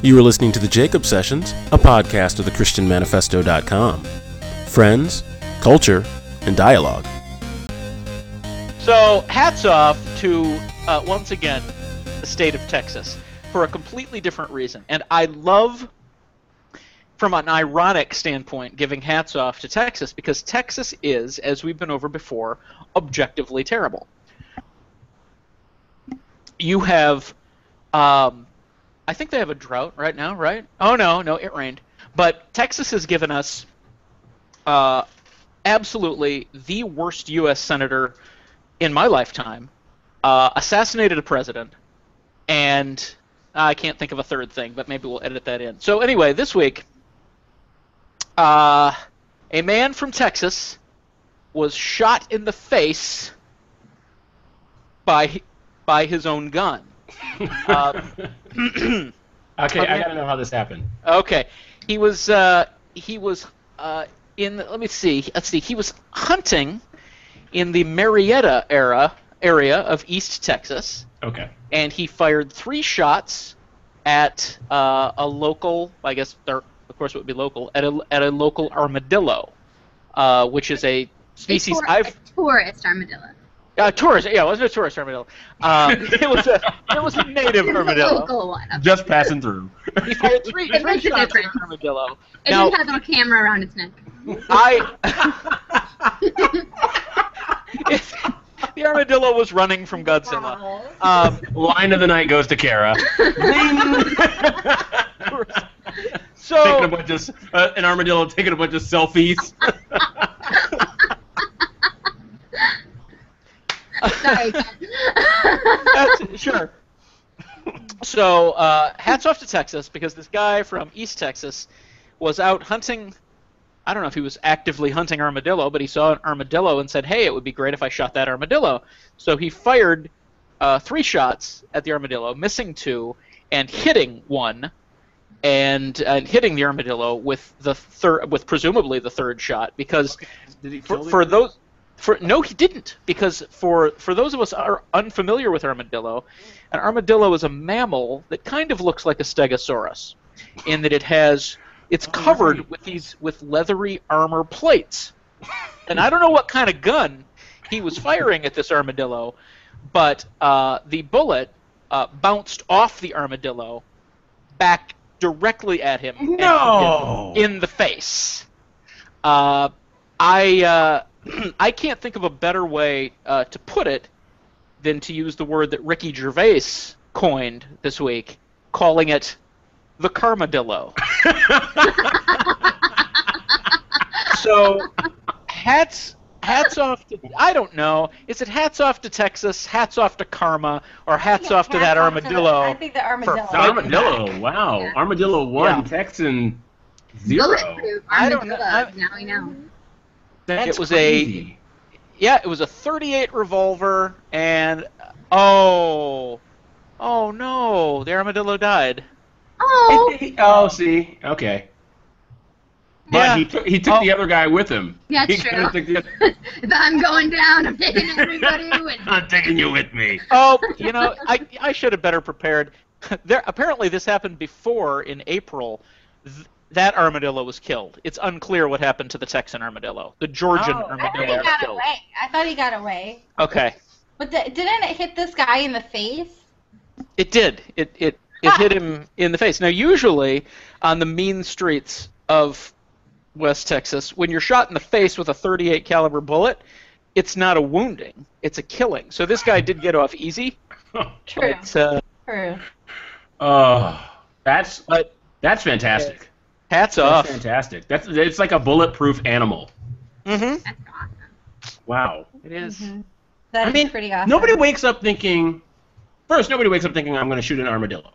You are listening to the Jacob Sessions, a podcast of the ChristianManifesto.com. Friends, culture, and dialogue. So, hats off to, uh, once again, the state of Texas for a completely different reason. And I love, from an ironic standpoint, giving hats off to Texas because Texas is, as we've been over before, objectively terrible. You have, um, I think they have a drought right now, right? Oh, no, no, it rained. But Texas has given us uh, absolutely the worst U.S. senator in my lifetime, uh, assassinated a president, and I can't think of a third thing, but maybe we'll edit that in. So anyway, this week, uh, a man from Texas was shot in the face by by his own gun. Okay, I gotta know how this happened. Okay, he was uh, he was uh, in. Let me see. Let's see. He was hunting in the Marietta era area of East Texas, Okay. and he fired three shots at uh, a local. I guess they're, of course it would be local at a at a local armadillo, uh, which is a species a, tour- I've a tourist armadillo. Uh, tourist. Yeah, it wasn't a tourist armadillo. Um, it was a it was a native It's a armadillo. one. Just passing through. He fired three, It three a shots at an armadillo. It Now didn't have a camera around its neck. I. the armadillo was running from Godzilla. Um, Line of the night goes to Kara. so taking a so bunch of uh, an armadillo taking a bunch of selfies. Sorry. That's, sure. So uh, hats off to Texas because this guy from East Texas was out hunting. I don't know if he was actively hunting armadillo, but he saw an armadillo and said, "Hey, it would be great if I shot that armadillo." So he fired uh, three shots at the armadillo, missing two and hitting one, and and hitting the armadillo with the third, with presumably the third shot, because Did he for, for those for no he didn't because for for those of us who are unfamiliar with armadillo an armadillo is a mammal that kind of looks like a stegosaurus in that it has it's Oh, covered right. with these with leathery armor plates and i don't know what kind of gun he was firing at this armadillo but uh, the bullet uh, bounced off the armadillo back directly at him and hit him No! in the face uh, I uh, I can't think of a better way uh, to put it than to use the word that Ricky Gervais coined this week, calling it the Carmadillo. so, hats hats off to I don't know. Is it hats off to Texas, hats off to Karma, or hats off to that Hats off to the- armadillo? I think the armadillo. The armadillo. Wow. Yeah. Armadillo one, Yeah. Texan zero. Bulletproof I don't know. armadillos. I- Now we know. That's It was a- crazy. Yeah, it was a 38 revolver, and oh, oh no, the armadillo died. Oh, Oh, see. Okay. But Yeah. he took he took Oh. the other guy with him. Yeah, he true. took the other- if I'm going down, I'm taking everybody with me. I'm taking you with me. Oh, you know, I I should have better prepared. There apparently this happened before in April. Th- that armadillo was killed. It's unclear what happened to the Texan armadillo. The Georgian Oh. I thought armadillo he got killed. away. I thought he got away. Okay, But the, didn't it hit this guy in the face? it did. It it it hit him in the face. Now usually on the mean streets of West Texas, when you're shot in the face with a 38 caliber bullet, it's not a wounding, it's a killing. So this guy did get off easy. True. But, uh, True. Oh, that's but that's fantastic. Hats That's off. fantastic. That's it's like a bulletproof animal. Mm-hmm. That's awesome. Wow. It is. Mhm. That I is mean, pretty awesome. Nobody wakes up thinking. First, nobody wakes up thinking I'm going to shoot an armadillo.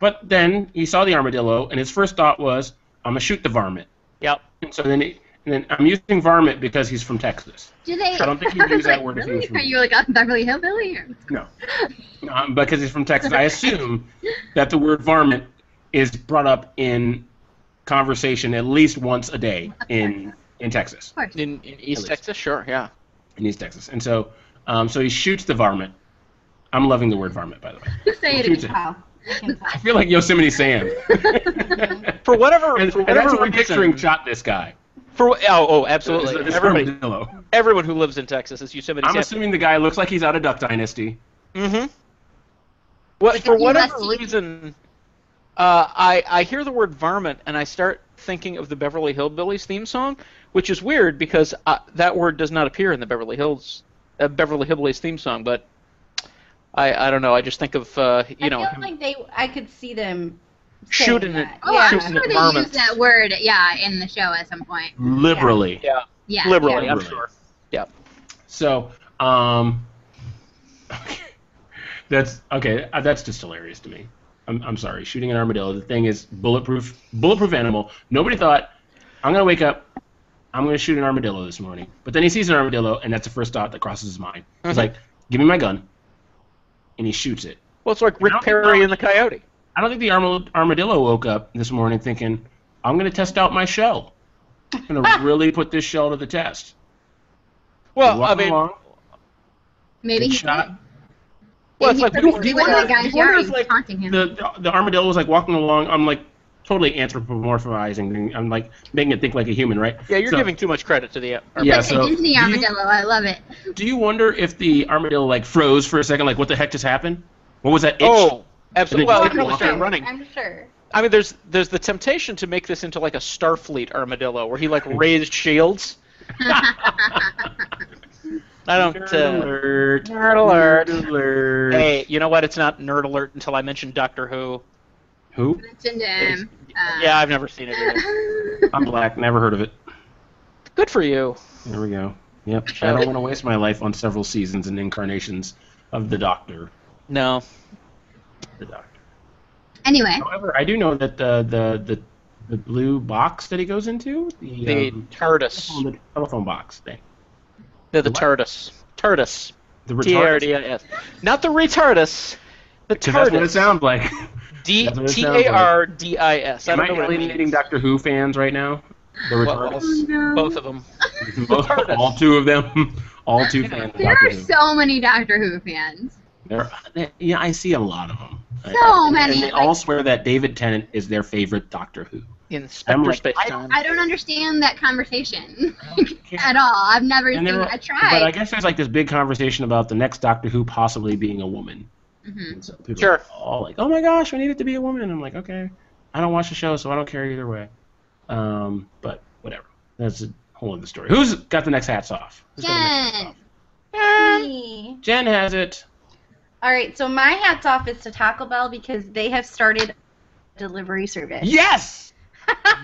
But then he saw the armadillo, and his first thought was, "I'm gonna shoot the varmint." Yep. And so then, he, and then I'm using varmint because he's from Texas. Do they? I don't think you'd I use that like, word if he was from Are you like a Beverly Hillbilly? Or? No, um, because he's from Texas. I assume that the word varmint is brought up in conversation at least once a day in in Texas. In, in East. Texas, sure, yeah. in East Texas. And so, um, so he shoots the varmint. I'm loving the word varmint, by the way. Say it Shoots again. it. Wow. I can I tell. feel like Yosemite Sam. For whatever, and, for and whatever what I'm picturing shot this guy. for oh, oh, This- absolutely. this Everybody, armadillo. everyone who lives in Texas is Yosemite Sam. I'm Sam. assuming the guy looks like he's out of Duck Dynasty. Mm-hmm. What Like for whatever USC. reason, uh, I I hear the word varmint and I start thinking of the Beverly Hillbillies theme song, which is weird because uh, that word does not appear in the Beverly Hills uh, Beverly Hillbillies theme song. But I I don't know. I just think of uh, you I know feel like they. I could see them saying shooting it. Oh, yeah. I'm sure at they varmints. use that word, yeah, in the show at some point. Liberally. Yeah, Yeah. liberally, yeah. I'm sure. Yeah. So, um, that's okay. uh, That's just hilarious to me. I'm, I'm sorry. Shooting an armadillo. The thing is bulletproof. Bulletproof animal. Nobody thought I'm gonna wake up. I'm gonna shoot an armadillo this morning. But then he sees an armadillo, and that's the first thought that crosses his mind. He's Mhm. like, "Give me my gun," and he shoots it. Well, it's like Rick don't think Perry and the Coyote. I don't think the armadillo woke up this morning thinking, "I'm gonna test out my shell. I'm gonna really put this shell to the test." Well, I mean, along, Maybe get he shot. Did. well, Maybe it's like he we, put we his dick in wonder, that guy's you wonder yard if, and like, taunting him. the, the the armadillo was like walking along. I'm like totally anthropomorphizing. I'm like making it think like a human, right? yeah, you're So, giving too much credit to the. Uh, Yeah, so a Disney do you- armadillo, I love it. Do you wonder if the armadillo like froze for a second? Like, what the heck just happened? What was that itch? Oh, absolutely. Well, you he probably started in. running. I'm sure. I mean, there's there's the temptation to make this into like a Starfleet armadillo, where he like raised shields. I don't. Nerd Uh, alert. Nerd alert. Nerd alert. hey, you know what? It's not nerd alert until I mention Doctor Who. Who? Mentioned him. Uh, Yeah, I've never seen it either. I'm black. Never heard of it. Good for you. There we go. Yep. I don't want to waste my life on several seasons and incarnations of the Doctor. No. The Doctor. Anyway, However, I do know that the the the, the blue box that he goes into, the, The um, TARDIS. the telephone box thing, The, the What? TARDIS. TARDIS. the T A R retarded. D I S. Not the retardus. The Because what it TARDIS. sounds like. D that's what it T sounds like. R D I S. I Am I don't know what it alienating. Doctor Who fans right now? The Well, retarded. well, both of them. Both, TARDIS. all two of them. All two fans there are so many Doctor Who fans. There, yeah, I see a lot of them. So many, And they like- all swear that David Tennant is their favorite Doctor Who. In I'm Spectre like, Space I, Time. I don't understand that conversation at all. I've never And seen. were- I tried. But I guess there's like this big conversation about the next Doctor Who possibly being a woman. Mhm. And so people Sure. are all like, "Oh my gosh, we need it to be a woman." I'm like, "Okay, I don't watch the show, so I don't care either way." Um, but whatever. That's a whole other story. Who's got the next hats off? Who's got the next hats Jen. off? Jen has it. All right, so my hats off is to Taco Bell because they have started delivery service. Yes.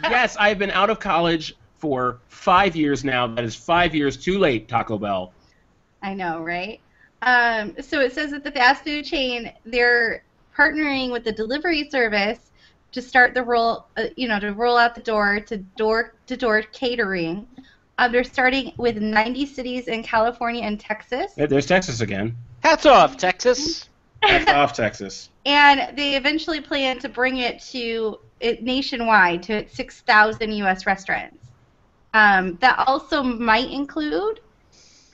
Yes, I've been out of college for five years now. That is five years too late, Taco Bell. I know, right? Um, so it says that the fast food chain they're partnering with the delivery service to start the roll, uh, you know, to roll out the door to door to door catering. Uh, they're starting with 90 cities in California and Texas, There's Texas again. Hats off, Texas. That's off Texas. and they eventually plan to bring it to it nationwide to 6,000 U.S. restaurants. Um, that also might include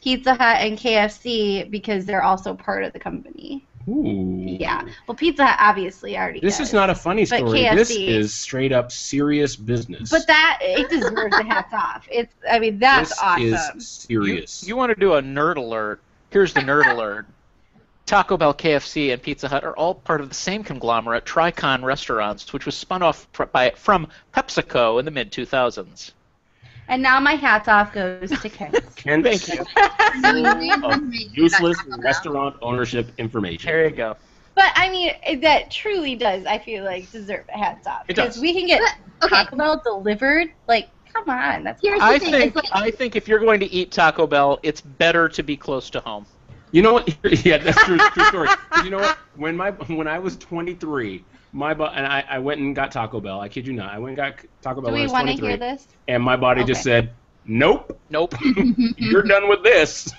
Pizza Hut and KFC because they're also part of the company. Ooh. Yeah. Well, Pizza Hut obviously already. This does. is not a funny But story. This is straight up serious business. But that it deserves a hats off. It's. I mean, that's this awesome. is You, serious. you want to do a nerd alert? Here's the nerd alert. Taco Bell, KFC, and Pizza Hut are all part of the same conglomerate, Tricon Restaurants, which was spun off fr- by, from PepsiCo in the mid 2000s. and now my hats off goes to Ken. Kent Thank you. Uh, useless restaurant ownership information. There you go. but I mean, that truly does. I feel like deserve a hats off because we can get Okay, Taco Bell delivered. Like, come on, that's here's the I thing. think like, I think if you're going to eat Taco Bell, it's better to be close to home. You know what? yeah, that's true. True story. you know what? When my when I was 23, my bo- and I, I went and got Taco Bell. I kid you not. I went and got Taco Bell Do when I we want to hear this? and my body just said, "Nope, Nope. you're done with this.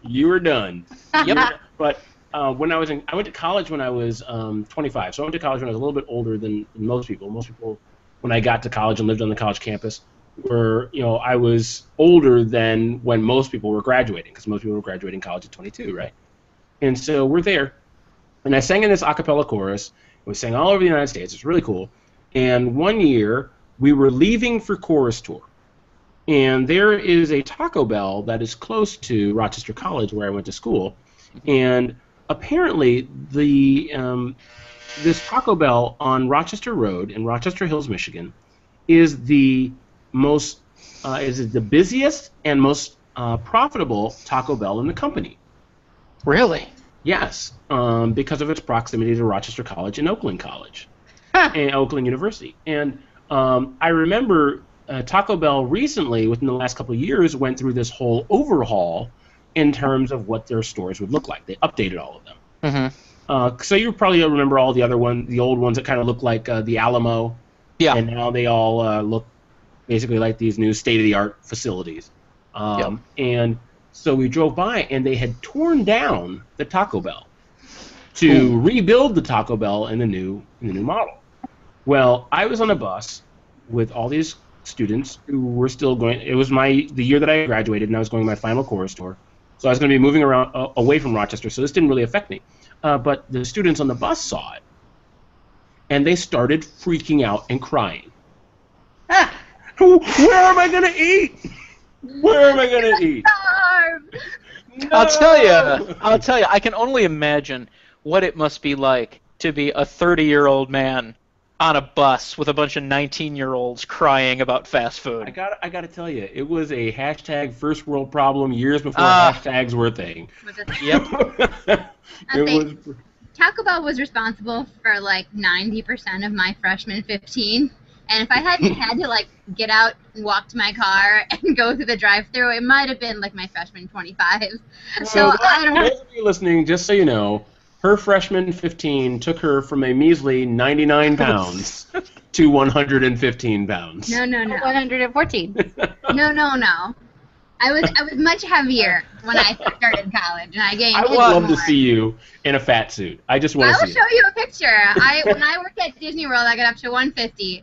You are done." Yep. But uh, when I was in, I went to college when I was um, 25. So I went to college when I was a little bit older than, than most people. Most people, when I got to college and lived on the college campus, were you know I was older than when most people were graduating because most people were graduating college at 22, right? And so we're there, and I sang in this a cappella chorus, was sang all over the United States. It's really cool. And one year we were leaving for chorus tour, and there is a Taco Bell that is close to Rochester College where I went to school, and apparently the um, this Taco Bell on Rochester Road in Rochester Hills, Michigan, is the most uh, is the busiest and most uh, profitable Taco Bell in the company. Really? Yes, um, because of its proximity to Rochester College and Oakland College, and Oakland University. And um, I remember uh, Taco Bell recently, within the last couple of years, went through this whole overhaul in terms of what their stores would look like. They updated all of them. Mm-hmm. Uh, so you probably remember all the other ones, the old ones that kind of look like uh, the Alamo, Yeah. and now they all uh, look basically like these new state-of-the-art facilities. Um, And so we drove by, and they had torn down the Taco Bell to rebuild the Taco Bell in the new in the new model. Well, I was on a bus with all these students who were still going. It was my the year that I graduated, and I was going to my final chorus tour. So I was going to be moving around uh, away from Rochester, so this didn't really affect me. Uh, but the students on the bus saw it, and they started freaking out and crying. Ah. Where am I going to eat? Where am I going to eat? I'll tell you. I'll tell you. I can only imagine what it must be like to be a 30-year-old man on a bus with a bunch of 19-year-olds crying about fast food. I got I got to tell you, it was a hashtag first world problem years before Ah. hashtags were a thing. Was it- Yep. It think- was Taco Bell was responsible for like 90% of my freshman 15. And if I hadn't had to like get out and walk to my car and go through the drive-through, it might have been like my freshman 25. So, So, I don't know. those of you listening, just so you know, her freshman 15 took her from a measly 99 pounds to 115 pounds. No, no, no, 114. no, no, no. I was I was much heavier when I started college, and I gained. I would way love to see you in a fat suit. I just I want to will see show it. you a picture. I when I worked at Disney World, I got up to 150.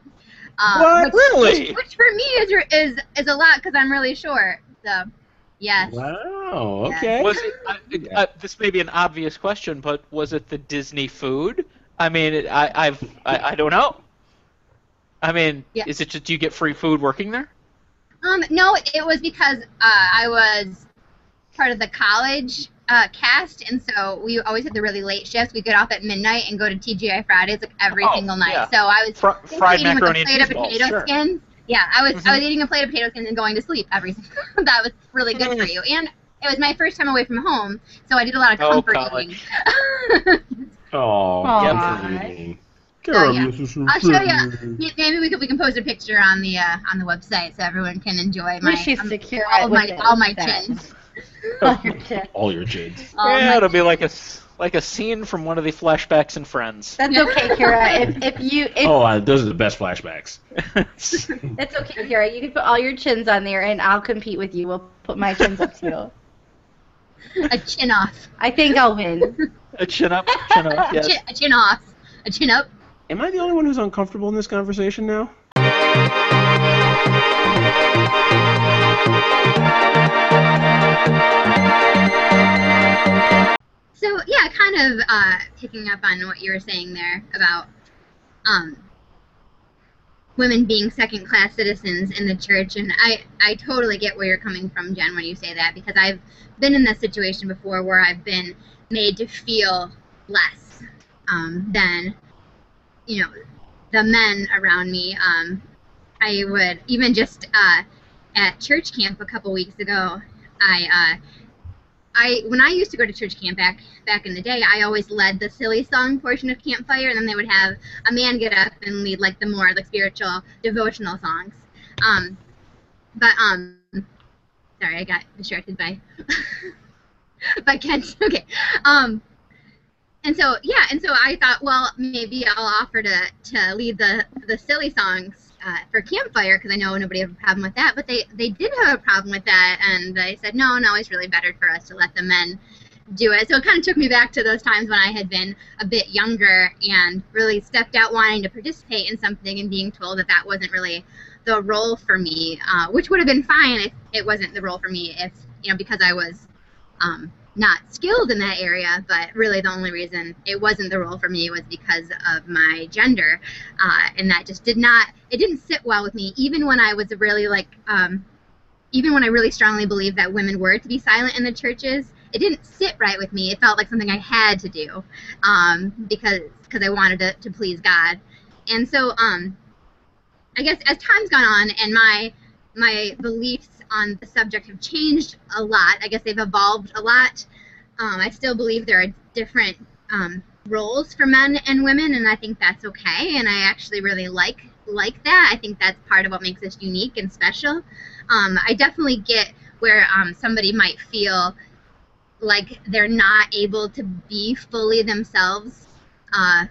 Um, What? Which, Really? Which, which for me is is is a lot because I'm really short. So, yes. Wow. Yeah. Okay. Was it? Uh, uh, this may be an obvious question, but was it the Disney food? I mean, it, I, I've, I, I don't know. I mean, Yeah. is it just do you get free food working there? Um, no, it was because uh, I was part of the college uh, cast, and so we always had the really late shifts. We get off at midnight and go to TGI Fridays like every Oh, single night. yeah. So I was Fr- fried eating macaroni with a plate cheese of balls. potato Sure. skins. Yeah, I was I Mhm. was eating a plate of potato skins and going to sleep every. Single. that was really good for you, and it was my first time away from home, so I did a lot of Oh, comfort college. eating. Oh, Aw. Yep. So, yeah. I'll show you. Maybe we can we can post a picture on the uh, on the website so everyone can enjoy my She's um, secure all it my with it. all my chins. All your chins. All your jades. All yeah, my it'll be like a s- like a scene from one of the flashbacks in Friends. That's okay, Kira. If, if you if Oh, uh, those are the best flashbacks. that's okay, Kira, you can put all your chins on there, and I'll compete with you. We'll put my chins up too. a chin off. I think I'll win. a chin up, chin up. A, Yes. chin, a chin off. A chin up. Am I the only one who's uncomfortable in this conversation now? So yeah, kind of uh, picking up on what you were saying there about um, women being second-class citizens in the church, and I I totally get where you're coming from, Jen, when you say that because I've been in this situation before where I've been made to feel less um, than you know the men around me. Um, I would even just uh, at church camp a couple weeks ago, I. Uh, I when I used to go to church camp back back in the day, I always led the silly song portion of campfire, and then they would have a man get up and lead like the more like spiritual devotional songs. Um, but um, sorry, I got distracted by by Kent. Okay, um, and so yeah, and so I thought, well, maybe I'll offer to to lead the the silly songs uh, for campfire because I know nobody have a problem with that. But they they did have a problem with that, and they said no, no, it's really better for us to let the men do it. So it kind of took me back to those times when I had been a bit younger and really stepped out wanting to participate in something and being told that that wasn't really the role for me, uh, which would have been fine if it wasn't the role for me if you know because I was um, not skilled in that area, but really the only reason it wasn't the role for me was because of my gender, uh, and that just did not it didn't sit well with me. Even when I was really like, um, even when I really strongly believed that women were to be silent in the churches, it didn't sit right with me. It felt like something I had to do um, because because I wanted to, to please God, and so um, I guess as time's gone on and my my beliefs on the subject have changed a lot. I guess they've evolved a lot. Um, I still believe there are different um, roles for men and women, and I think that's okay. And I actually really like like that. I think that's part of what makes us unique and special. Um, I definitely get where um, somebody might feel like they're not able to be fully themselves uh,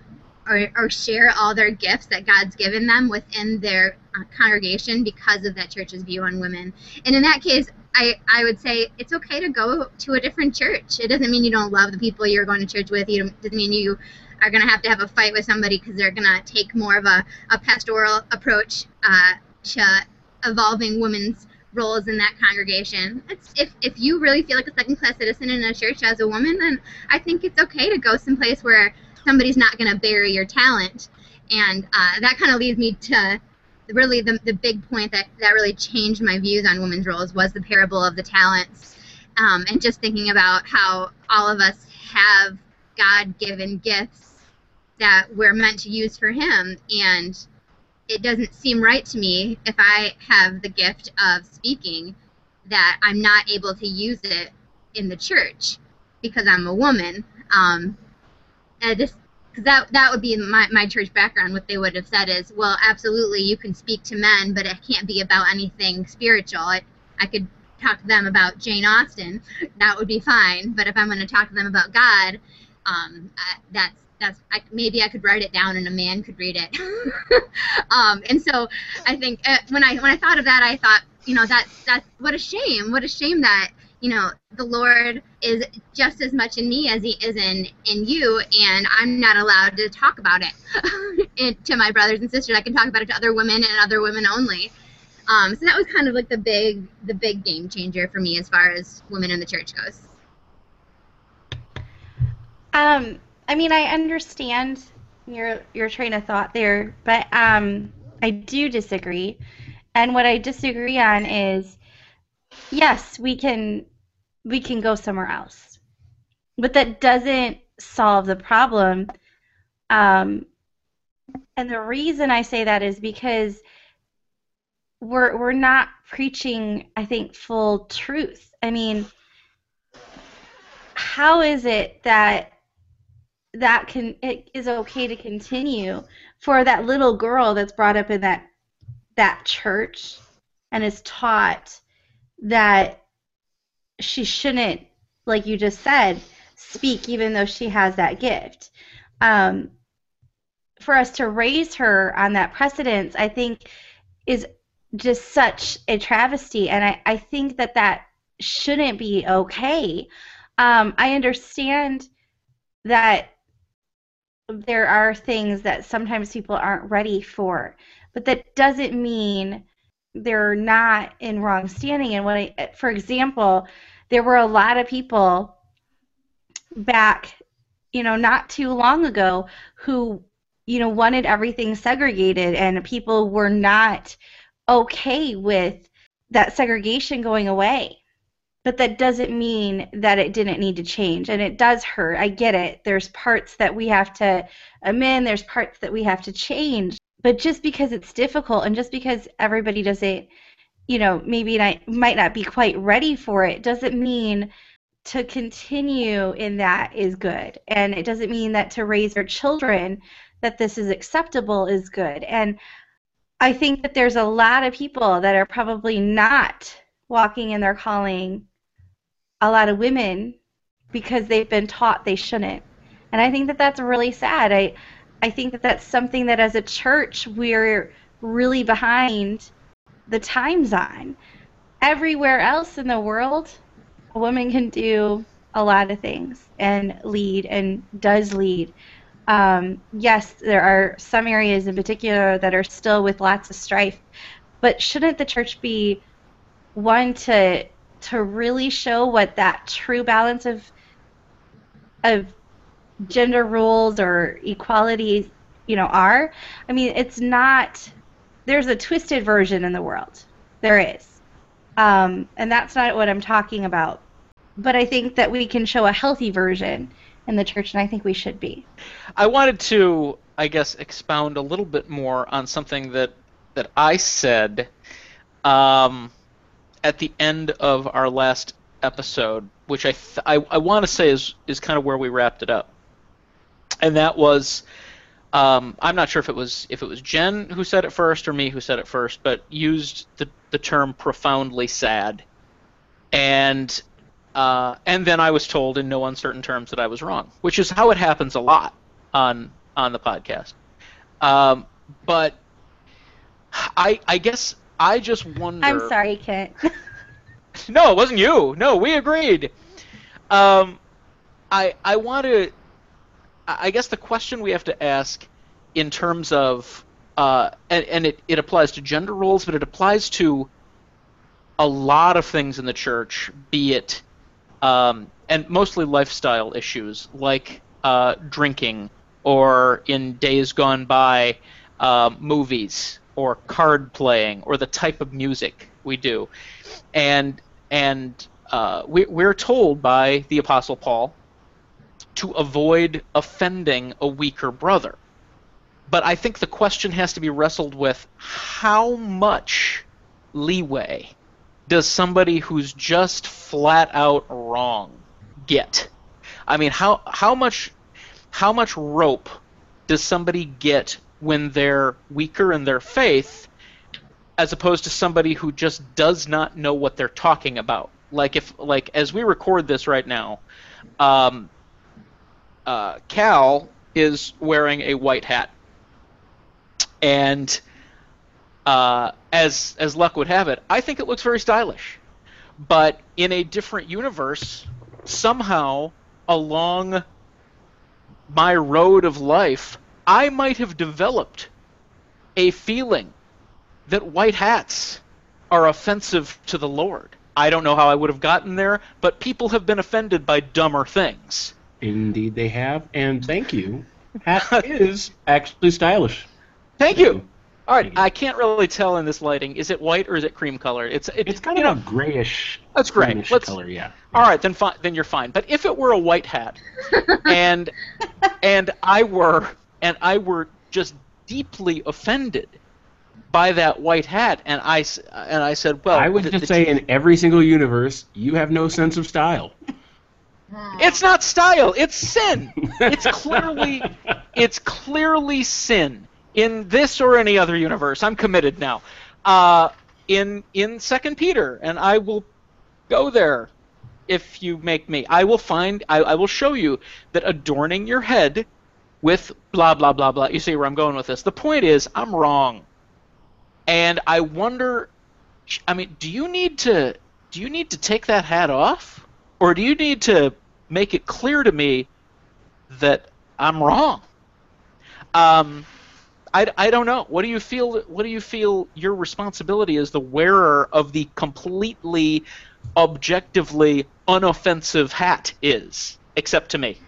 or, or share all their gifts that God's given them within their uh, congregation because of that church's view on women. And in that case, I, I would say it's okay to go to a different church. It doesn't mean you don't love the people you're going to church with. It doesn't mean you are going to have to have a fight with somebody because they're going to take more of a, a pastoral approach uh, to evolving women's roles in that congregation. It's, if, if you really feel like a second class citizen in a church as a woman, then I think it's okay to go someplace where somebody's not going to bury your talent. And uh, that kind of leads me to really the, the big point that, that really changed my views on women's roles was the parable of the talents. Um, and just thinking about how all of us have God given gifts that we're meant to use for Him. And it doesn't seem right to me if I have the gift of speaking that I'm not able to use it in the church because I'm a woman. Um, just because that that would be my, my church background what they would have said is well absolutely you can speak to men but it can't be about anything spiritual I, I could talk to them about jane austen that would be fine but if i'm going to talk to them about god um, I, that's that's I, maybe I could write it down and a man could read it. um, and so I think uh, when I when I thought of that, I thought, you know, that that's what a shame. What a shame that you know the Lord is just as much in me as He is in in you, and I'm not allowed to talk about it to my brothers and sisters. I can talk about it to other women and other women only. Um, so that was kind of like the big the big game changer for me as far as women in the church goes. Um, I mean, I understand your your train of thought there, but um, I do disagree. And what I disagree on is, yes, we can we can go somewhere else, but that doesn't solve the problem. Um, and the reason I say that is because we're we're not preaching, I think, full truth. I mean, how is it that that can it is okay to continue for that little girl that's brought up in that that church and is taught that she shouldn't like you just said speak even though she has that gift. Um, for us to raise her on that precedence i think is just such a travesty and i, I think that that shouldn't be okay. Um, i understand that there are things that sometimes people aren't ready for, but that doesn't mean they're not in wrong standing. And when I, for example, there were a lot of people back, you know, not too long ago who, you know, wanted everything segregated, and people were not okay with that segregation going away. But that doesn't mean that it didn't need to change. And it does hurt. I get it. There's parts that we have to amend. There's parts that we have to change but just because it's difficult and just because everybody doesn't you know maybe not, might not be quite ready for it doesn't mean to continue in that is good and it doesn't mean that to raise our children that this is acceptable is good and i think that there's a lot of people that are probably not walking in their calling a lot of women because they've been taught they shouldn't. And I think that that's really sad. I I think that that's something that as a church we're really behind the times on. Everywhere else in the world, a woman can do a lot of things and lead and does lead. Um, yes, there are some areas in particular that are still with lots of strife, but shouldn't the church be one to to really show what that true balance of of gender rules or equality, you know, are. I mean, it's not. There's a twisted version in the world. There is, um, and that's not what I'm talking about. But I think that we can show a healthy version in the church, and I think we should be. I wanted to, I guess, expound a little bit more on something that that I said um, at the end of our last episode, which I th- I, I want to say is is kind of where we wrapped it up, and that was. Um, I'm not sure if it was if it was Jen who said it first or me who said it first, but used the, the term profoundly sad, and uh, and then I was told in no uncertain terms that I was wrong, which is how it happens a lot on on the podcast. Um, but I I guess I just wonder. I'm sorry, Kent. no, it wasn't you. No, we agreed. Um, I I want to. I guess the question we have to ask, in terms of, uh, and, and it, it applies to gender roles, but it applies to a lot of things in the church, be it, um, and mostly lifestyle issues like uh, drinking, or in days gone by, uh, movies, or card playing, or the type of music we do, and and uh, we, we're told by the Apostle Paul to avoid offending a weaker brother. But I think the question has to be wrestled with how much leeway does somebody who's just flat out wrong get? I mean, how how much how much rope does somebody get when they're weaker in their faith as opposed to somebody who just does not know what they're talking about? Like if like as we record this right now, um, uh, Cal is wearing a white hat, and uh, as as luck would have it, I think it looks very stylish. But in a different universe, somehow along my road of life, I might have developed a feeling that white hats are offensive to the Lord. I don't know how I would have gotten there, but people have been offended by dumber things. Indeed, they have, and thank you. Hat is actually stylish. Thank you. All right, I can't really tell in this lighting. Is it white or is it cream color? It's it's, It's kind of know, a grayish. That's gray. greenish Let's- color, yeah. All right, then fine. Then you're fine. But if it were a white hat, and and I were and I were just deeply offended by that white hat, and I s- and I said, well, I would the- just the- say, in every single universe, you have no sense of style. It's not style. It's sin. It's clearly it's clearly sin in this or any other universe. I'm committed now. Uh, in in Second Peter, and I will go there if you make me. I will find. I, I will show you that adorning your head with blah blah blah blah. You see where I'm going with this. The point is, I'm wrong, and I wonder. I mean, do you need to do you need to take that hat off, or do you need to make it clear to me that I'm wrong? Um, I, I don't know. What do you feel? What do you feel your responsibility as the wearer of the completely, objectively unoffensive hat is, except to me?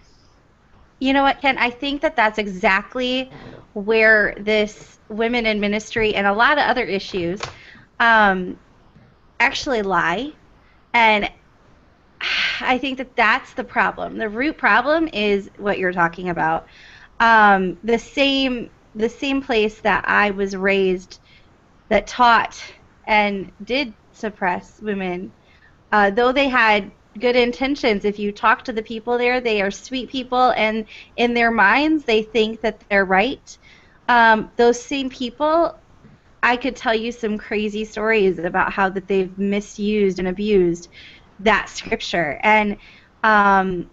You know what, Ken? I think that that's exactly where this women in ministry and a lot of other issues um, actually lie. And I think that that's the problem. The root problem is what you're talking about. Um, the same the same place that I was raised that taught and did suppress women, uh, though they had good intentions. If you talk to the people there, they are sweet people, and in their minds, they think that they're right. Um, those same people, I could tell you some crazy stories about how that they've misused and abused that scripture. And um,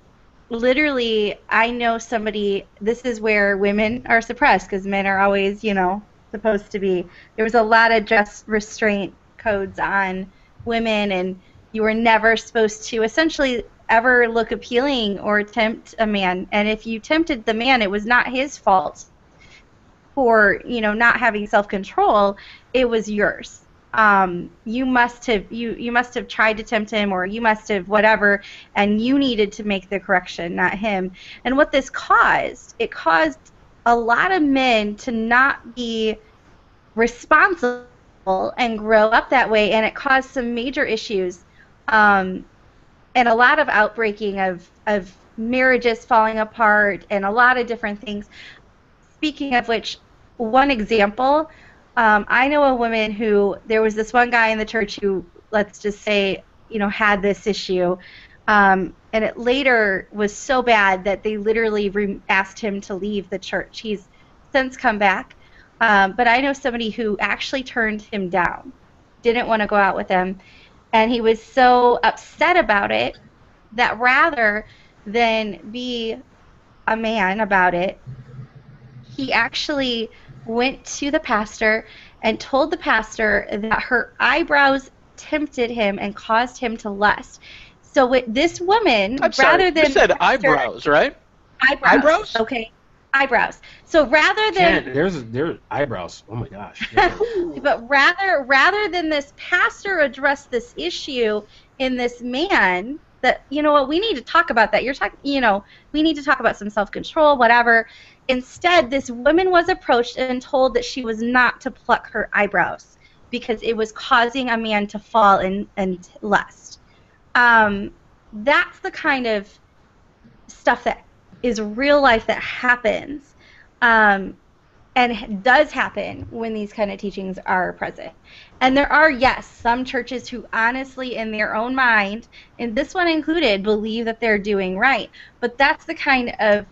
literally, I know somebody. This is where women are suppressed because men are always, you know, supposed to be. There was a lot of just restraint codes on women, and you were never supposed to essentially ever look appealing or tempt a man. And if you tempted the man, it was not his fault for you know not having self control. It was yours. Um, you must have you you must have tried to tempt him or you must have whatever and you needed to make the correction not him. And what this caused it caused a lot of men to not be responsible and grow up that way and it caused some major issues um, and a lot of outbreaking of of marriages falling apart and a lot of different things. Speaking of which one example um, I know a woman who there was this one guy in the church who, let's just say, you know, had this issue, um, and it later was so bad that they literally re- asked him to leave the church. He's since come back, um, but I know somebody who actually turned him down, didn't want to go out with him, and he was so upset about it that rather than be a man about it, he actually went to the pastor and told the pastor that her eyebrows tempted him and caused him to lust. So with this woman, I'm sorry, rather than you said pastor- eyebrows, right? eyebrows, Eyebrows? okay, eyebrows. So rather than Ken, there's there's eyebrows. Oh my gosh. Yeah. but rather rather than this pastor address this issue in this man that you know what we need to talk about that you're talking you know we need to talk about some self-control whatever instead this woman was approached and told that she was not to pluck her eyebrows because it was causing a man to fall in and lust um, that's the kind of stuff that is real life that happens um, and does happen when these kind of teachings are present. And there are, yes, some churches who honestly, in their own mind, and this one included, believe that they're doing right. But that's the kind of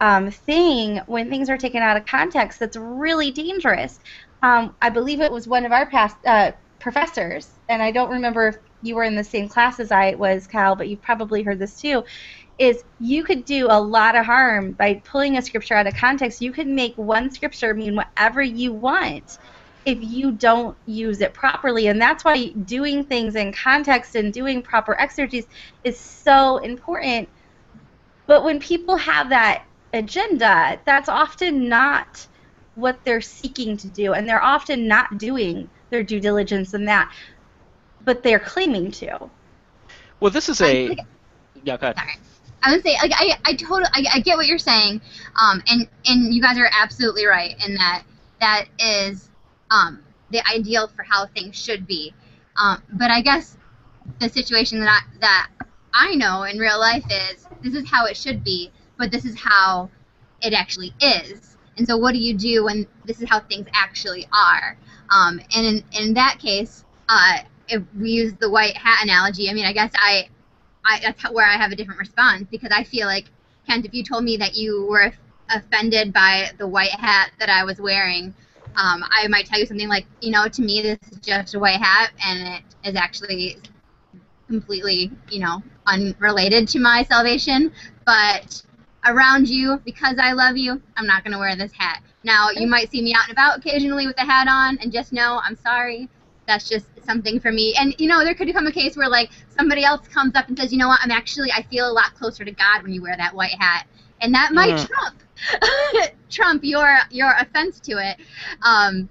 um, thing when things are taken out of context that's really dangerous. Um, I believe it was one of our past uh, professors, and I don't remember if you were in the same class as I was, Cal, but you've probably heard this too is you could do a lot of harm by pulling a scripture out of context. You could make one scripture mean whatever you want if you don't use it properly. And that's why doing things in context and doing proper exegesis is so important. But when people have that agenda, that's often not what they're seeking to do. And they're often not doing their due diligence in that. But they're claiming to. Well, this is I a. think- Yeah, go ahead. Sorry. I would say, like, I, I totally, I, I get what you're saying, um, and and you guys are absolutely right in that that is, um, the ideal for how things should be, um, but I guess the situation that I, that I know in real life is this is how it should be, but this is how it actually is, and so what do you do when this is how things actually are? Um, and in in that case, uh, if we use the white hat analogy, I mean, I guess I I, that's how, where I have a different response because I feel like Kent, if you told me that you were offended by the white hat that I was wearing, um, I might tell you something like, you know, to me this is just a white hat and it is actually completely, you know, unrelated to my salvation. But around you, because I love you, I'm not going to wear this hat. Now you might see me out and about occasionally with a hat on, and just know I'm sorry. That's just something for me. And you know, there could come a case where like somebody else comes up and says, you know what, I'm actually I feel a lot closer to God when you wear that white hat, and that might Mhm. trump trump your your offense to it. Um,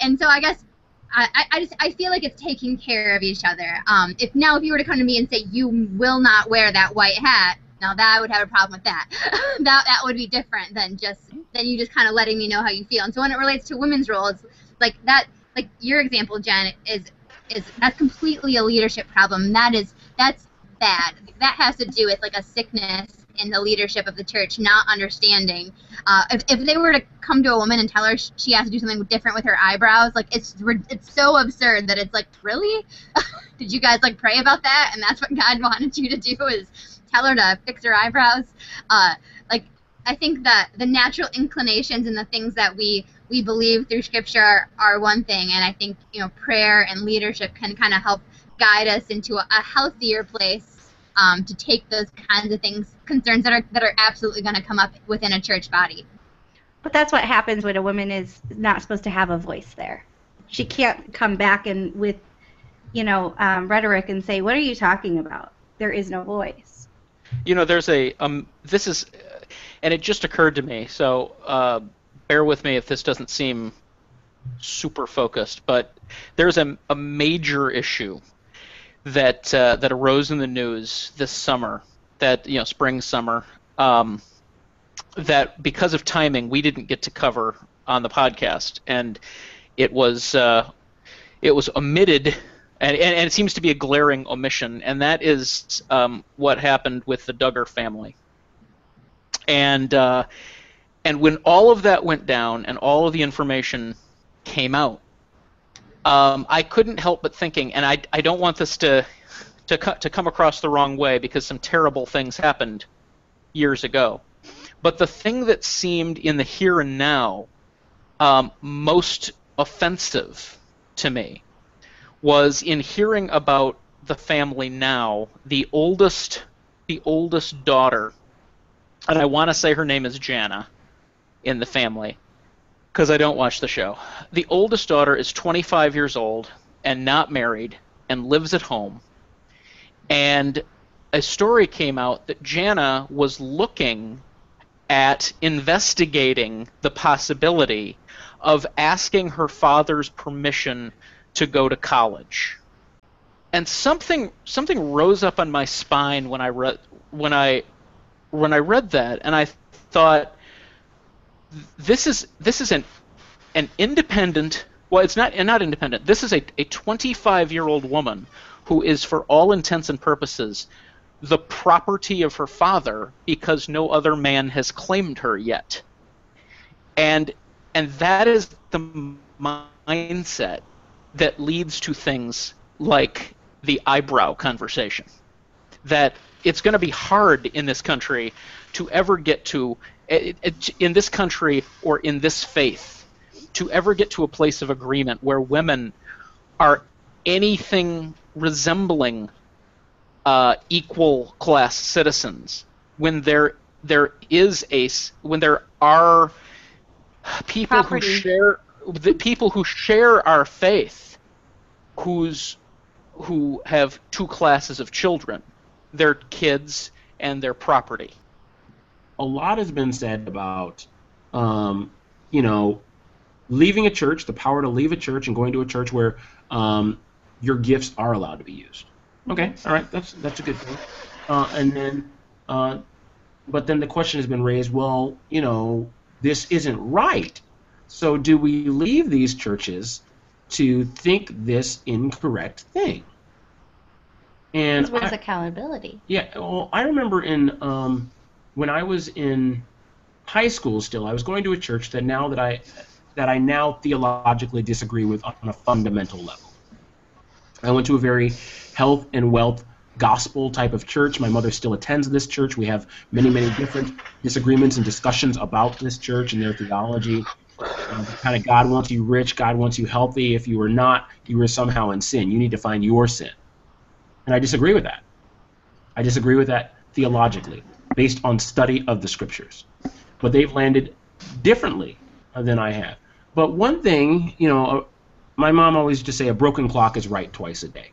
and so I guess I, I- I just I feel like it's taking care of each other. Um, if now if you were to come to me and say you will not wear that white hat, now that I would have a problem with that. that that would be different than just than you just kind of letting me know how you feel. And so when it relates to women's roles, like that, like your example, Jen, is is that's completely a leadership problem. That is that's bad. That has to do with like a sickness in the leadership of the church, not understanding. Uh, if, if they were to come to a woman and tell her she has to do something different with her eyebrows, like it's it's so absurd that it's like really. Did you guys like pray about that? And that's what God wanted you to do is tell her to fix her eyebrows. Uh, like I think that the natural inclinations and the things that we we believe through Scripture are, are one thing, and I think you know prayer and leadership can kind of help guide us into a, a healthier place um, to take those kinds of things, concerns that are that are absolutely going to come up within a church body. But that's what happens when a woman is not supposed to have a voice there. She can't come back and with, you know, um, rhetoric and say, "What are you talking about?" There is no voice. You know, there's a um. This is, and it just occurred to me. So uh, bear with me if this doesn't seem super focused, but there's a, a major issue that uh, that arose in the news this summer, that you know, spring summer, um, that because of timing we didn't get to cover on the podcast, and it was uh, it was omitted. And, and, and, it seems to be a glaring omission, and that is um, what happened with the Duggar family. And uh, and when all of that went down and all of the information came out, um, I couldn't help but thinking, and I, I don't want this to to to come across the wrong way because some terrible things happened years ago. But the thing that seemed in the here and now um, most offensive to me was in hearing about the family now, the oldest the oldest daughter, and I want to say her name is Jana in the family because I don't watch the show. The oldest daughter is 25 years old and not married and lives at home. And a story came out that Jana was looking at investigating the possibility of asking her father's permission to go to college. And something something rose up on my spine when I read when I when I read that and I thought this is this is an an independent well it's not not independent this is a, a 25 year old woman who is for all intents and purposes the property of her father because no other man has claimed her yet and and that is the mindset that leads to things like the eyebrow conversation that it's going to be hard in this country to ever get to eh, eh, eh, in this country or in this faith to ever get to a place of agreement where women are anything resembling uh, equal class citizens when there there is a when there are people Property. who share the people who share our faith who's who have two classes of children their kids and their property a lot has been said about, um, you know, leaving a church, the power to leave a church and going to a church where um, your gifts are allowed to be used. Okay, all right, that's that's a good thing. Uh, and then, uh, but then the question has been raised. Well, you know, this isn't right. So do we leave these churches to think this incorrect thing? And where's I- accountability? yeah, well, I remember in um, when I was in high school still, I was going to a church that now that I that I now theologically disagree with on a fundamental level. I went to a very health and wealth gospel type of church. My mother still attends this church. We have many, many different disagreements and discussions about this church and their theology. Uh, kind of God wants you rich, God wants you healthy. If you are not, you are somehow in sin. You need to find your sin. And I disagree with that. I disagree with that theologically based on study of the scriptures. But they've landed differently than I have. But one thing, you know, uh, my mom always used to say a broken clock is right twice a day.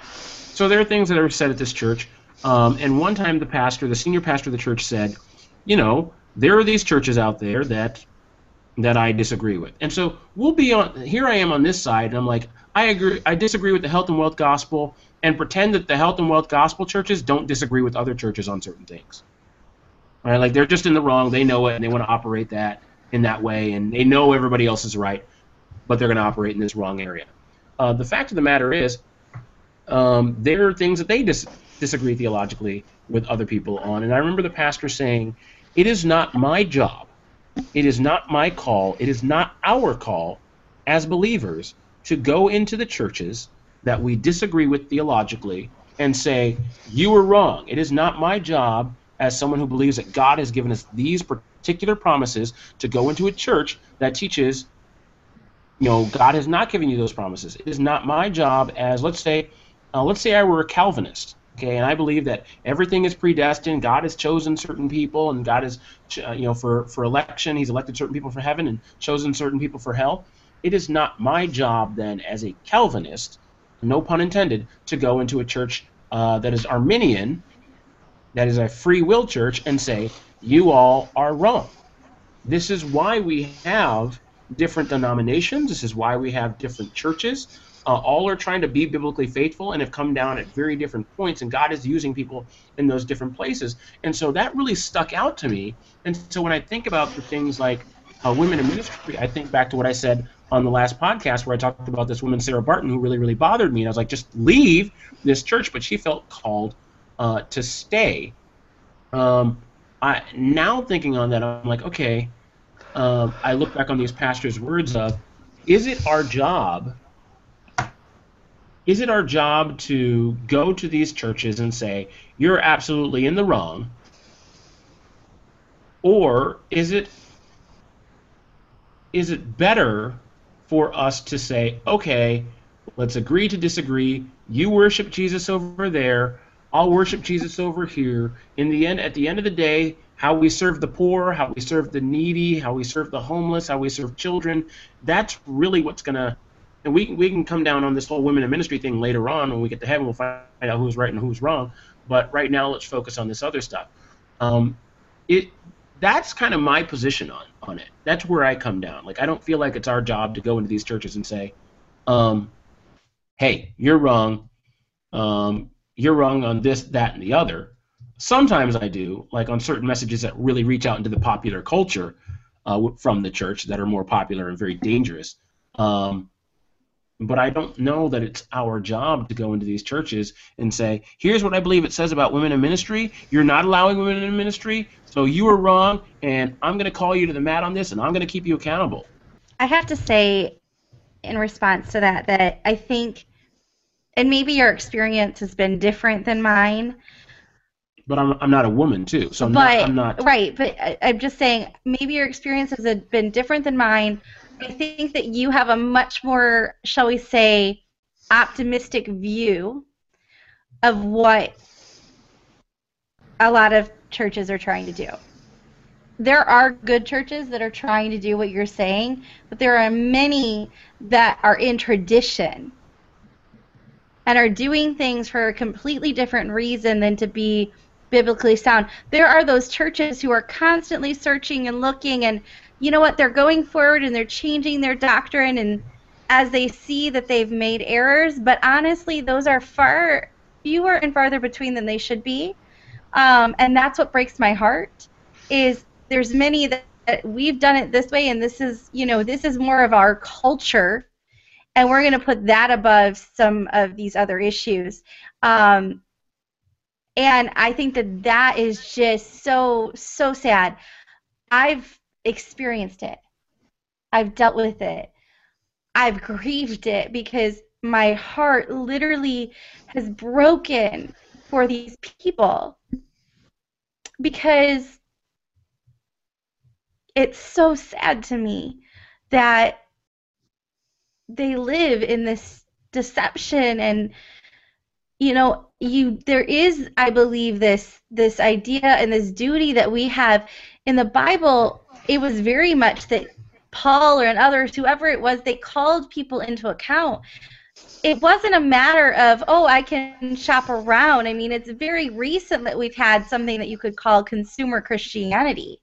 So there are things that are said at this church. Um, and one time the pastor, the senior pastor of the church said, you know, there are these churches out there that that I disagree with. And so we'll be on here I am on this side and I'm like, I agree I disagree with the health and wealth gospel and pretend that the health and wealth gospel churches don't disagree with other churches on certain things. Right, like they're just in the wrong, they know it and they want to operate that in that way and they know everybody else is right, but they're going to operate in this wrong area. Uh, the fact of the matter is um, there are things that they dis- disagree theologically with other people on. And I remember the pastor saying, It is not my job, it is not my call, it is not our call as believers to go into the churches that we disagree with theologically and say, You are wrong. It is not my job as someone who believes that God has given us these particular promises to go into a church that teaches you know god has not given you those promises it is not my job as let's say uh, let's say i were a calvinist okay and i believe that everything is predestined god has chosen certain people and god has uh, you know for for election he's elected certain people for heaven and chosen certain people for hell it is not my job then as a calvinist no pun intended to go into a church uh, that is arminian that is a free will church and say you all are wrong this is why we have different denominations. This is why we have different churches. Uh, all are trying to be biblically faithful and have come down at very different points, and God is using people in those different places. And so that really stuck out to me. And so when I think about the things like uh, women in ministry, I think back to what I said on the last podcast where I talked about this woman, Sarah Barton, who really, really bothered me. And I was like, just leave this church. But she felt called uh, to stay. Um, I now thinking on that, I'm like, okay. Um, I look back on these pastors' words of, is it our job is it our job to go to these churches and say, you're absolutely in the wrong? Or is it is it better for us to say, okay, let's agree to disagree. You worship Jesus over there, I'll worship Jesus over here. In the end at the end of the day, how we serve the poor, how we serve the needy, how we serve the homeless, how we serve children, that's really what's going to and we we can come down on this whole women in ministry thing later on when we get to heaven. We'll find out who's right and who's wrong. But right now, let's focus on this other stuff. Um, it that's kind of my position on on it. That's where I come down. Like I don't feel like it's our job to go into these churches and say, um, "Hey, you're wrong. Um, you're wrong on this, that, and the other." Sometimes I do, like on certain messages that really reach out into the popular culture uh, from the church that are more popular and very dangerous. Um, but I don't know that it's our job to go into these churches and say, here's what I believe it says about women in ministry. You're not allowing women in ministry, so you are wrong, and I'm going to call you to the mat on this, and I'm going to keep you accountable. I have to say, in response to that, that I think, and maybe your experience has been different than mine. But I'm, I'm not a woman, too, so I'm, but, not, I'm not. Right, but I, I'm just saying, maybe your experience has been different than mine I think that you have a much more, shall we say, optimistic view of what a lot of churches are trying to do. There are good churches that are trying to do what you're saying, but there are many that are in tradition and are doing things for a completely different reason than to be biblically sound. There are those churches who are constantly searching and looking and you know what, they're going forward and they're changing their doctrine and as they see that they've made errors, but honestly, those are far fewer and farther between than they should be. Um, and that's what breaks my heart is there's many that, that we've done it this way and this is, you know, this is more of our culture and we're going to put that above some of these other issues. Um, and I think that that is just so so sad. I've experienced it. I've dealt with it. I've grieved it because my heart literally has broken for these people because it's so sad to me that they live in this deception and you know you there is i believe this this idea and this duty that we have in the bible it was very much that Paul or and others, whoever it was, they called people into account. It wasn't a matter of, oh, I can shop around. I mean, it's very recent that we've had something that you could call consumer Christianity.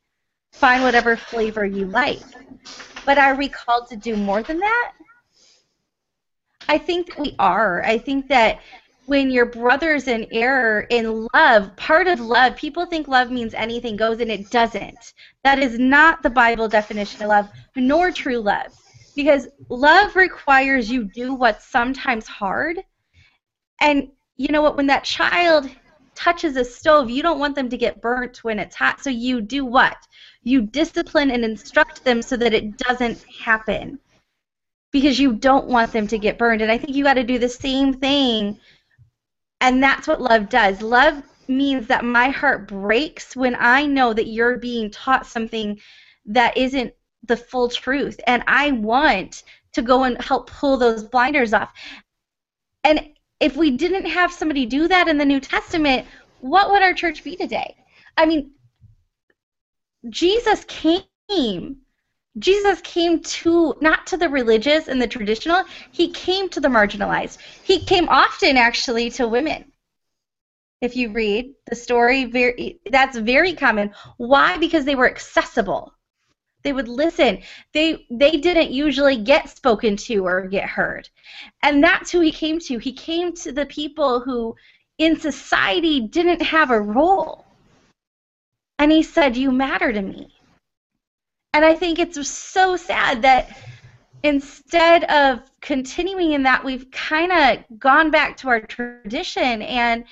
Find whatever flavor you like. But are we called to do more than that? I think that we are. I think that when your brother's in error in love, part of love, people think love means anything goes, and it doesn't. That is not the Bible definition of love, nor true love. Because love requires you do what's sometimes hard. And you know what? When that child touches a stove, you don't want them to get burnt when it's hot. So you do what? You discipline and instruct them so that it doesn't happen. Because you don't want them to get burned. And I think you got to do the same thing and that's what love does. Love means that my heart breaks when I know that you're being taught something that isn't the full truth. And I want to go and help pull those blinders off. And if we didn't have somebody do that in the New Testament, what would our church be today? I mean, Jesus came Jesus came to not to the religious and the traditional, he came to the marginalized. He came often actually to women. If you read the story, very that's very common. Why? Because they were accessible. They would listen. They they didn't usually get spoken to or get heard. And that's who he came to. He came to the people who in society didn't have a role. And he said, "You matter to me." And I think it's so sad that instead of continuing in that, we've kind of gone back to our tradition and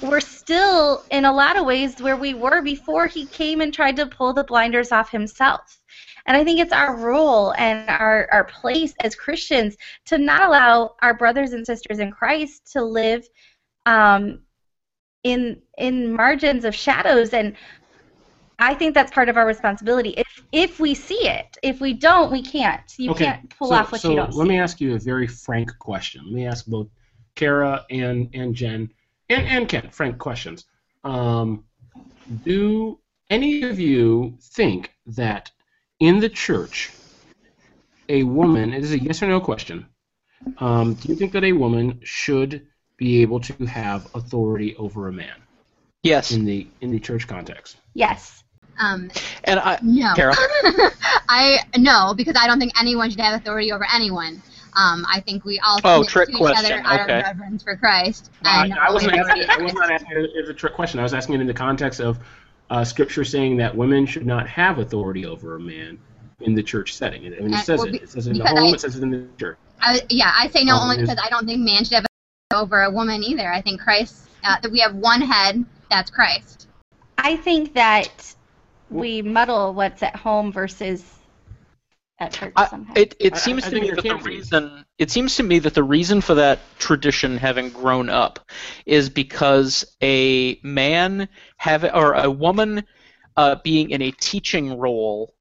we're still in a lot of ways where we were before he came and tried to pull the blinders off himself. And I think it's our role and our, our place as Christians to not allow our brothers and sisters in Christ to live um, in in margins of shadows and I think that's part of our responsibility. If if we see it, if we don't, we can't. You okay. can't pull so, off what so you don't. let see. me ask you a very frank question. Let me ask both Kara and and Jen and and Ken frank questions. Um, do any of you think that in the church, a woman? It is a yes or no question. Um, do you think that a woman should be able to have authority over a man Yes. in the in the church context? Yes. Um, And I, no. Kara? I no, because I don't think anyone should have authority over anyone. Um, I think we all Oh, submit trick to each other out okay. of reverence for Christ. I, And I wasn't always- asking. I was not asking it as a trick question. I was asking it in the context of uh, Scripture saying that women should not have authority over a man in the church setting. I mean, it Uh, says well, it. It says it in the because home. I- it says it in the church. I, yeah, I say no Um, only because I don't think man should have authority over a woman either. I think Christ, uh, that we have one head, that's Christ. I think that we muddle what's at home versus at church I, it, it I- seems I to think me there that the can be. reason it seems to me that the reason for that tradition having grown up is because a man have or a woman uh, being in a teaching role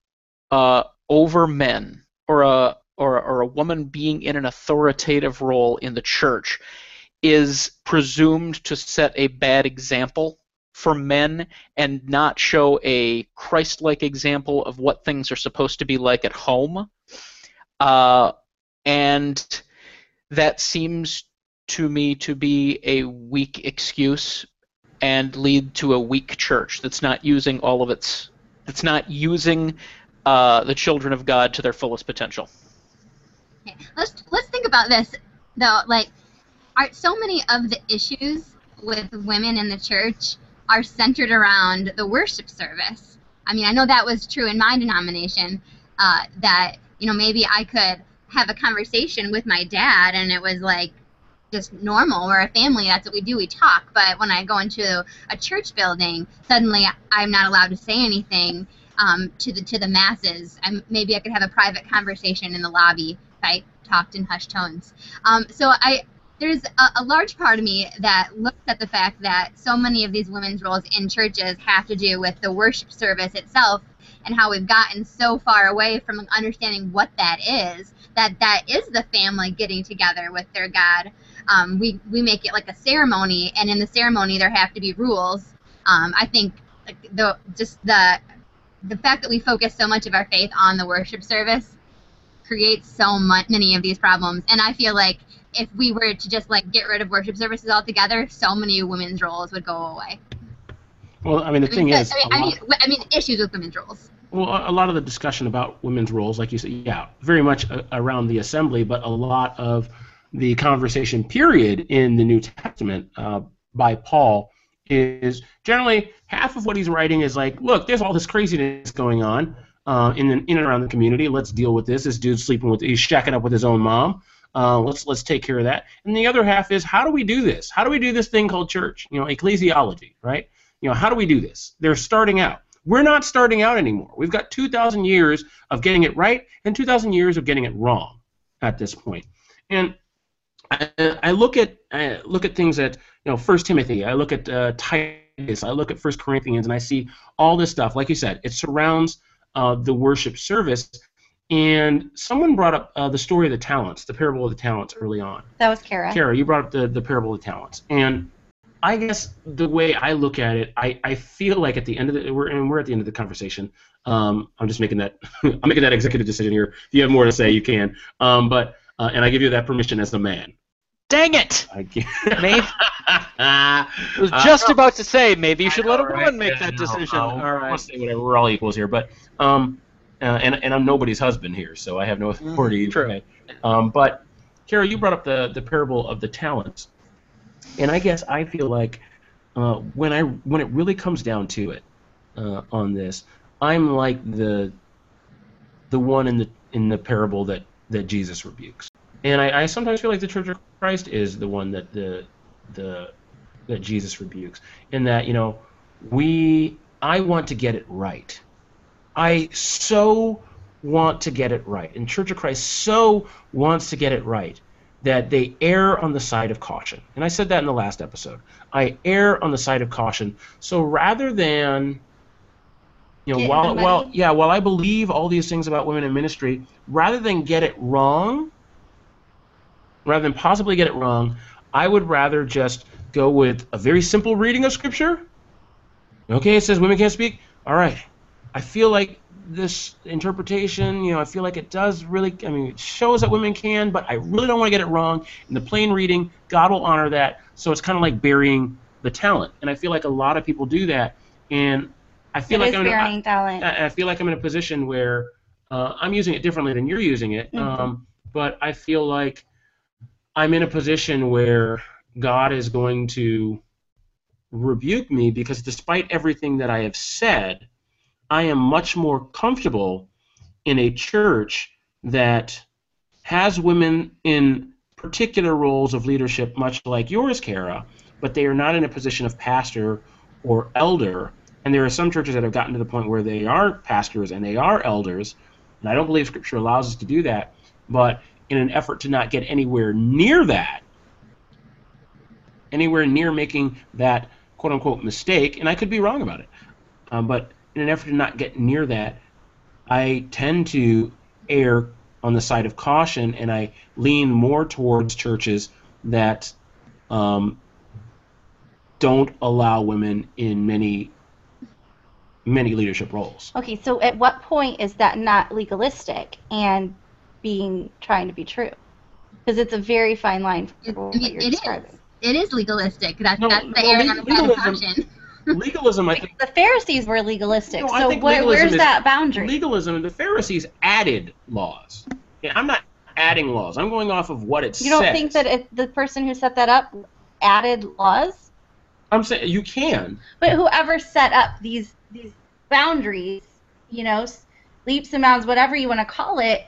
uh, over men or a or, or a woman being in an authoritative role in the church is presumed to set a bad example for men and not show a Christ-like example of what things are supposed to be like at home. Uh, and that seems to me to be a weak excuse and lead to a weak church that's not using all of its that's not using uh, the children of God to their fullest potential. Okay. Let's let's think about this though. Like, are so many of the issues with women in the church are centered around the worship service. I mean, I know that was true in my denomination. Uh, that you know maybe I could have a conversation with my dad, and it was like just normal. We're a family. That's what we do. We talk. But when I go into a church building, suddenly I'm not allowed to say anything um, to the to the masses. I'm, maybe I could have a private conversation in the lobby if I talked in hushed tones. Um, so I there's a, a large part of me that looks at the fact that so many of these women's roles in churches have to do with the worship service itself and how we've gotten so far away from understanding what that is that that is the family getting together with their god. Um, we we make it like a ceremony and in the ceremony there have to be rules. Um, i think the just the the fact that we focus so much of our faith on the worship service creates so much, many of these problems. And i feel like if we were to just like get rid of worship services altogether so many women's roles would go away Well, I mean, the I mean, thing is, I mean, I mean, I mean, issues with women's roles. Well, a lot of the discussion about women's roles, like you said, yeah, very much around the assembly, but a lot of the conversation period in the New Testament uh, by Paul is generally half of what he's writing is like, look, there's all this craziness going on uh, in in and around the community. Let's deal with this. This dude's sleeping with, he's shacking up with his own mom. Uh, let's let's take care of that. And the other half is how do we do this? How do we do this thing called church? You know, ecclesiology, right? You know, how do we do this? They're starting out. We're not starting out anymore. We've got 2,000 years of getting it right and 2,000 years of getting it wrong at this point. And I, I look at I look at things at you know First Timothy. I look at uh, Titus. I look at First Corinthians, and I see all this stuff. Like you said, it surrounds uh, the worship service. And someone brought up uh, the story of the talents, the parable of the talents, early on. that was Kara. Kara, you brought up the, the parable of the talents, and I guess the way I look at it, I, I feel like at the end of the we're and we're at the end of the conversation. Um, I'm just making that I'm making that executive decision here. If you have more to say, you can. Um, but uh, and I give you that permission as a man. Dang it! I can. Maybe I was Uh, just no. about to say maybe you should let a woman right? make Yeah, that no, decision. uh, All we'll right. say whatever. We're all equals here, but um, uh, and and I'm nobody's husband here, so I have no authority. true. Um, but Carol, you brought up the the parable of the talents, and I guess I feel like uh, when I when it really comes down to it uh, on this, I'm like the the one in the in the parable that that Jesus rebukes, and I, I sometimes feel like the Church of Christ is the one that the the that Jesus rebukes, in that you know we I want to get it right. I so want to get it right, and Church of Christ so wants to get it right that they err on the side of caution. And I said that in the last episode. I err on the side of caution. So rather than you know, Get while while yeah, while I believe all these things about women in ministry, rather than get it wrong, rather than possibly get it wrong, I would rather just go with a very simple reading of scripture. Okay, it says women can't speak. All right. I feel like this interpretation, you know, I feel like it does really, I mean, it shows that women can, but I really don't want to get it wrong. In the plain reading, God will honor that. So it's kind of like burying the talent. And I feel like a lot of people do that. And I feel It like I'm in a- burying talent. I, I feel like I'm in a position where uh, I'm using it differently than you're using it. Mhm. Um, but I feel like I'm in a position where God is going to rebuke me because despite everything that I have said, I am much more comfortable in a church that has women in particular roles of leadership, much like yours, Kara, but they are not in a position of pastor or elder. And there are some churches that have gotten to the point where they are pastors and they are elders, and I don't believe Scripture allows us to do that. But in an effort to not get anywhere near that, anywhere near making that quote unquote mistake, and I could be wrong about it, um, but in an effort to not get near that, I tend to err on the side of caution, and I lean more towards churches that um, don't allow women in many many leadership roles. Okay, so at what point is that not legalistic and being trying to be true? Because it's a very fine line for It- what you're it is. describing. It is legalistic. That's No, that's the no, erring on the side of caution. Legalism, I think. The Pharisees were legalistic, No, so where, where's is- that boundary? Legalism, the Pharisees added laws. Yeah, I'm not adding laws. I'm going off of what it you don't says. think that it, the person who set that up added laws? I'm saying you can. But whoever set up these these boundaries, you know, leaps and bounds, whatever you want to call it,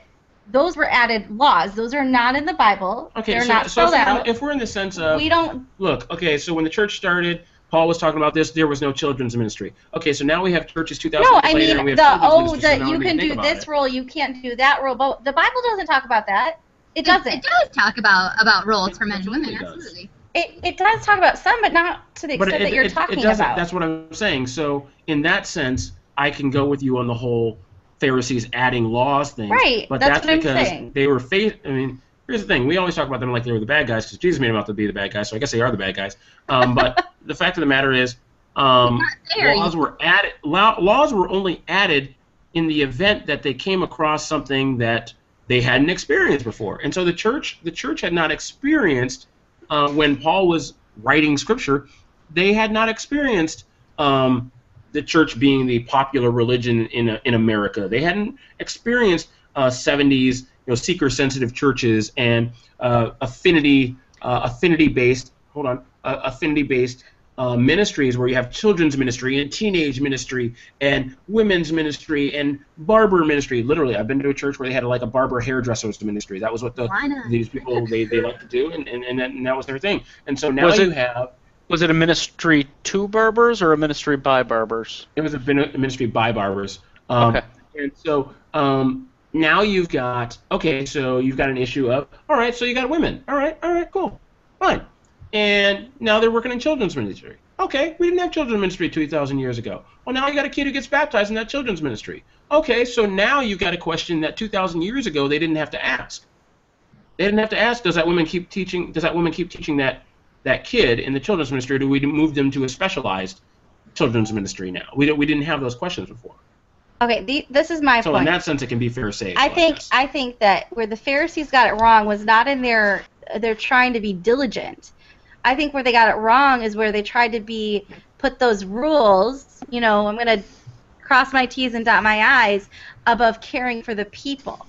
those were added laws. Those are not in the Bible. Okay, They're so, not so if, out. if we're in the sense of we don't. look, okay, so when the church started, Paul was talking about this. There was no children's ministry. Okay, so now we have churches 2,000 No, I later, mean have the oh ministry, so you can do this it. role, you can't do that role. But the Bible doesn't talk about that. It doesn't. It, does talk about about roles for men and women. does. Absolutely. It, it does talk about some, but not to the extent it, that you're it, talking it doesn't. about. That's what I'm saying. So in that sense, I can go with you on the whole Pharisees adding laws thing. Right, But that's that's, what I'm because saying. they were faith. I mean, here's the thing: we always talk about them like they were the bad guys because Jesus made them out to be the bad guys. So I guess they are the bad guys. Um, but the fact of the matter is, um, laws were added. Law, laws were only added in the event that they came across something that they hadn't experienced before. And so the church, the church had not experienced uh, when Paul was writing scripture. They had not experienced um, the church being the popular religion in in America. They hadn't experienced uh, 70s you know seeker sensitive churches and uh, affinity uh, affinity based hold on uh, affinity based uh, ministries where you have children's ministry and teenage ministry and women's ministry and barber ministry. Literally, I've been to a church where they had like a barber hairdresser's ministry. That was what the these people they, they like to do, and, and, and, that, and that was their thing. And so now Was you it- have Was it a ministry to barbers or a ministry by barbers? it was a a ministry by barbers. Um, Okay. And so um, now you've got okay, so you've got an issue of all right, so you got women. All right, all right, cool, fine. And now they're working in children's ministry. Okay, we didn't have children's ministry 2,000 years ago. Well, now you got a kid who gets baptized in that children's ministry. Okay, so now you've got a question that 2,000 years ago they didn't have to ask. They didn't have to ask, does that woman keep teaching? Does that woman keep teaching that that kid in the children's ministry? Do we move them to a specialized children's ministry now? We we didn't have those questions before. Okay, the, this is my So point. in that sense, it can be Pharisaic. I think this. I think that where the Pharisees got it wrong was not in their they're trying to be diligent. I think where they got it wrong is where they tried to be put those rules. You know, I'm gonna cross my T's and dot my I's above caring for the people.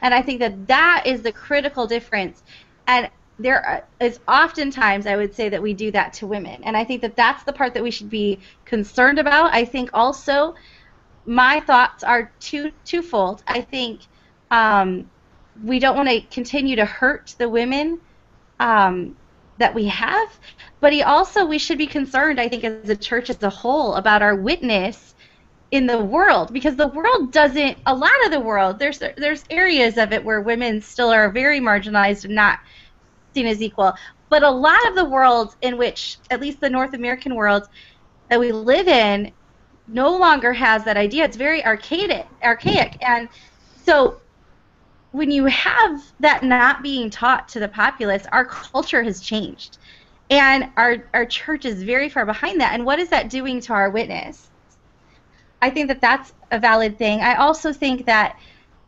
And I think that that is the critical difference. And there is oftentimes, I would say, that we do that to women. And I think that that's the part that we should be concerned about. I think also my thoughts are two twofold. I think um, we don't want to continue to hurt the women um, that we have, but he also we should be concerned. I think as a church as a whole about our witness in the world because the world doesn't. A lot of the world there's there's areas of it where women still are very marginalized and not seen as equal. But a lot of the world in which, at least the North American world that we live in, no longer has that idea. It's very archaic, archaic, and so when you have that not being taught to the populace, our culture has changed, and our our church is very far behind that. And what is that doing to our witness? I think that that's a valid thing. I also think that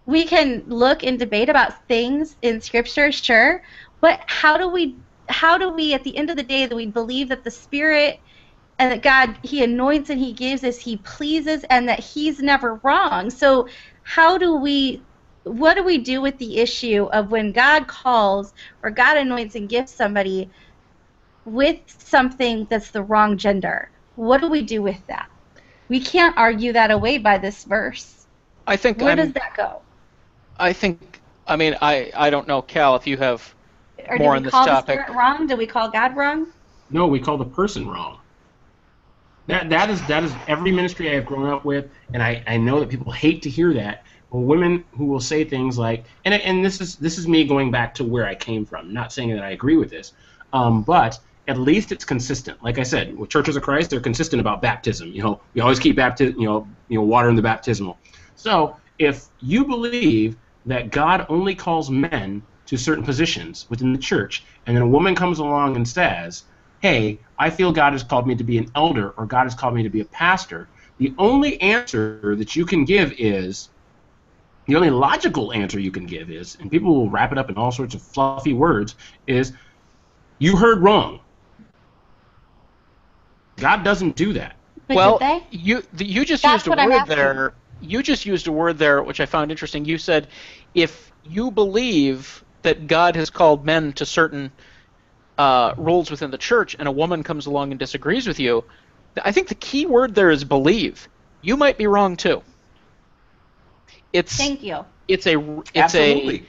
we can look and debate about things in Scripture, sure, but how do we how do we at the end of the day that we believe that the Spirit and that God He anoints and He gives as He pleases, and that He's never wrong. So how do we what do we do with the issue of when God calls or God anoints and gives somebody with something that's the wrong gender? What do we do with that? We can't argue that away by this verse. I think Where I'm- does that go? I think. I mean, I I don't know, Cal, if you have Or more do on we this call topic. the Spirit wrong? Do we call God wrong? No, we call the person wrong. That that is that is every ministry I have grown up with, and I, I know that people hate to hear that. But women who will say things like, and and this is this is me going back to where I came from. Not saying that I agree with this, um, but at least it's consistent. Like I said, with Churches of Christ, they're consistent about baptism. You know, we always keep baptism, you know, you know, water in the baptismal. So if you believe that God only calls men to certain positions within the church, and then a woman comes along and says, hey, I feel God has called me to be an elder or God has called me to be a pastor, the only answer that you can give is the only logical answer you can give is, and people will wrap it up in all sorts of fluffy words, is you heard wrong. God doesn't do that. But well, you the, you just That's used a word there. You just used a word there, which I found interesting. You said, if you believe that God has called men to certain uh, roles within the church, and a woman comes along and disagrees with you, I think the key word there is believe. You might be wrong too. It's Thank you. it's a it's Absolutely. a You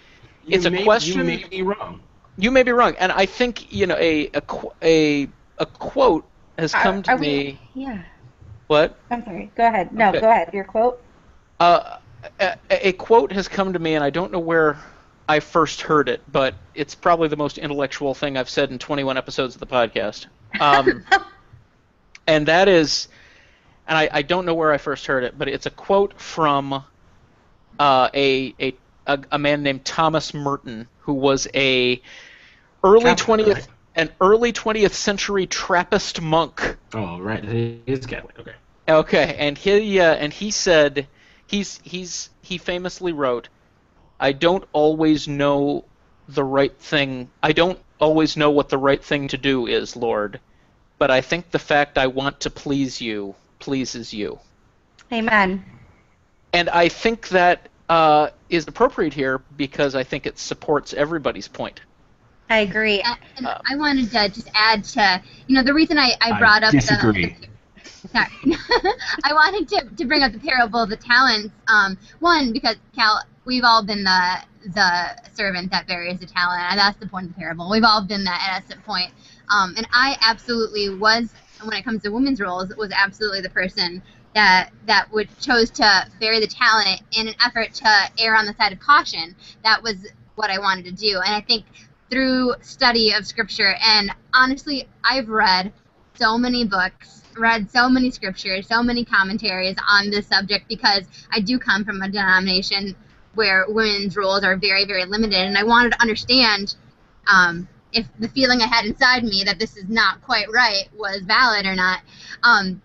it's a may- question- You may be wrong. you may be wrong, and I think you know a a a, a quote has come Are- to are me. we- Yeah. What? I'm sorry. Go ahead. No, Okay. go ahead. Your quote. Uh, a, a quote has come to me, and I don't know where I first heard it, but it's probably the most intellectual thing I've said in 21 episodes of the podcast. Um, and that is, and I, I don't know where I first heard it, but it's a quote from uh, a, a a a man named Thomas Merton, who was a early Catholic, 20th an early 20th century Trappist monk Oh, right. It is Catholic. Okay. Okay, and he uh, and he said he's he's he famously wrote, "I don't always know the right thing. I don't always know what the right thing to do is, Lord, but I think the fact I want to please you pleases you." Amen. And I think that uh, is appropriate here because I think it supports everybody's point. I agree. And, and Um, I wanted to just add to, you know, the reason I, I I brought up disagree. the. the sorry. I wanted to, to bring up the parable of the talents. Um, one, because, Cal, we've all been the the servant that buries the talent. And that's the point of the parable. We've all been that at some point. Um, and I absolutely was, when it comes to women's roles, was absolutely the person that that would chose to bury the talent in an effort to err on the side of caution. That was what I wanted to do. And I think through study of scripture and honestly i've read so many books read so many scriptures so many commentaries on this subject because i do come from a denomination where women's roles are very very limited. And i wanted to understand um, if the feeling i had inside me that this is not quite right was valid or not. Um,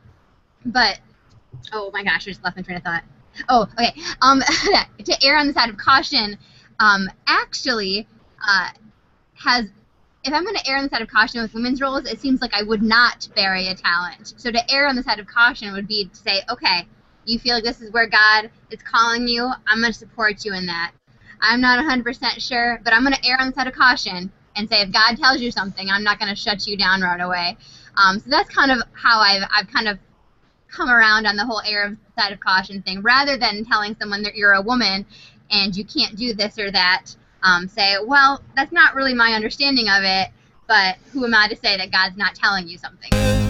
but oh my gosh i just left my train of thought. Oh okay. Um, to err on the side of caution um, actually uh, has if I'm going to err on the side of caution with women's roles, it seems like I would not bury a talent. So to err on the side of caution would be to say, okay, you feel like this is where God is calling you. I'm going to support you in that. I'm not 100% sure, but I'm going to err on the side of caution and say if God tells you something, I'm not going to shut you down right away. Um, so that's kind of how I've, I've kind of come around on the whole err of side of caution thing, rather than telling someone that you're a woman and you can't do this or that. Um, say, well, that's not really my understanding of it, but who am I to say that God's not telling you something?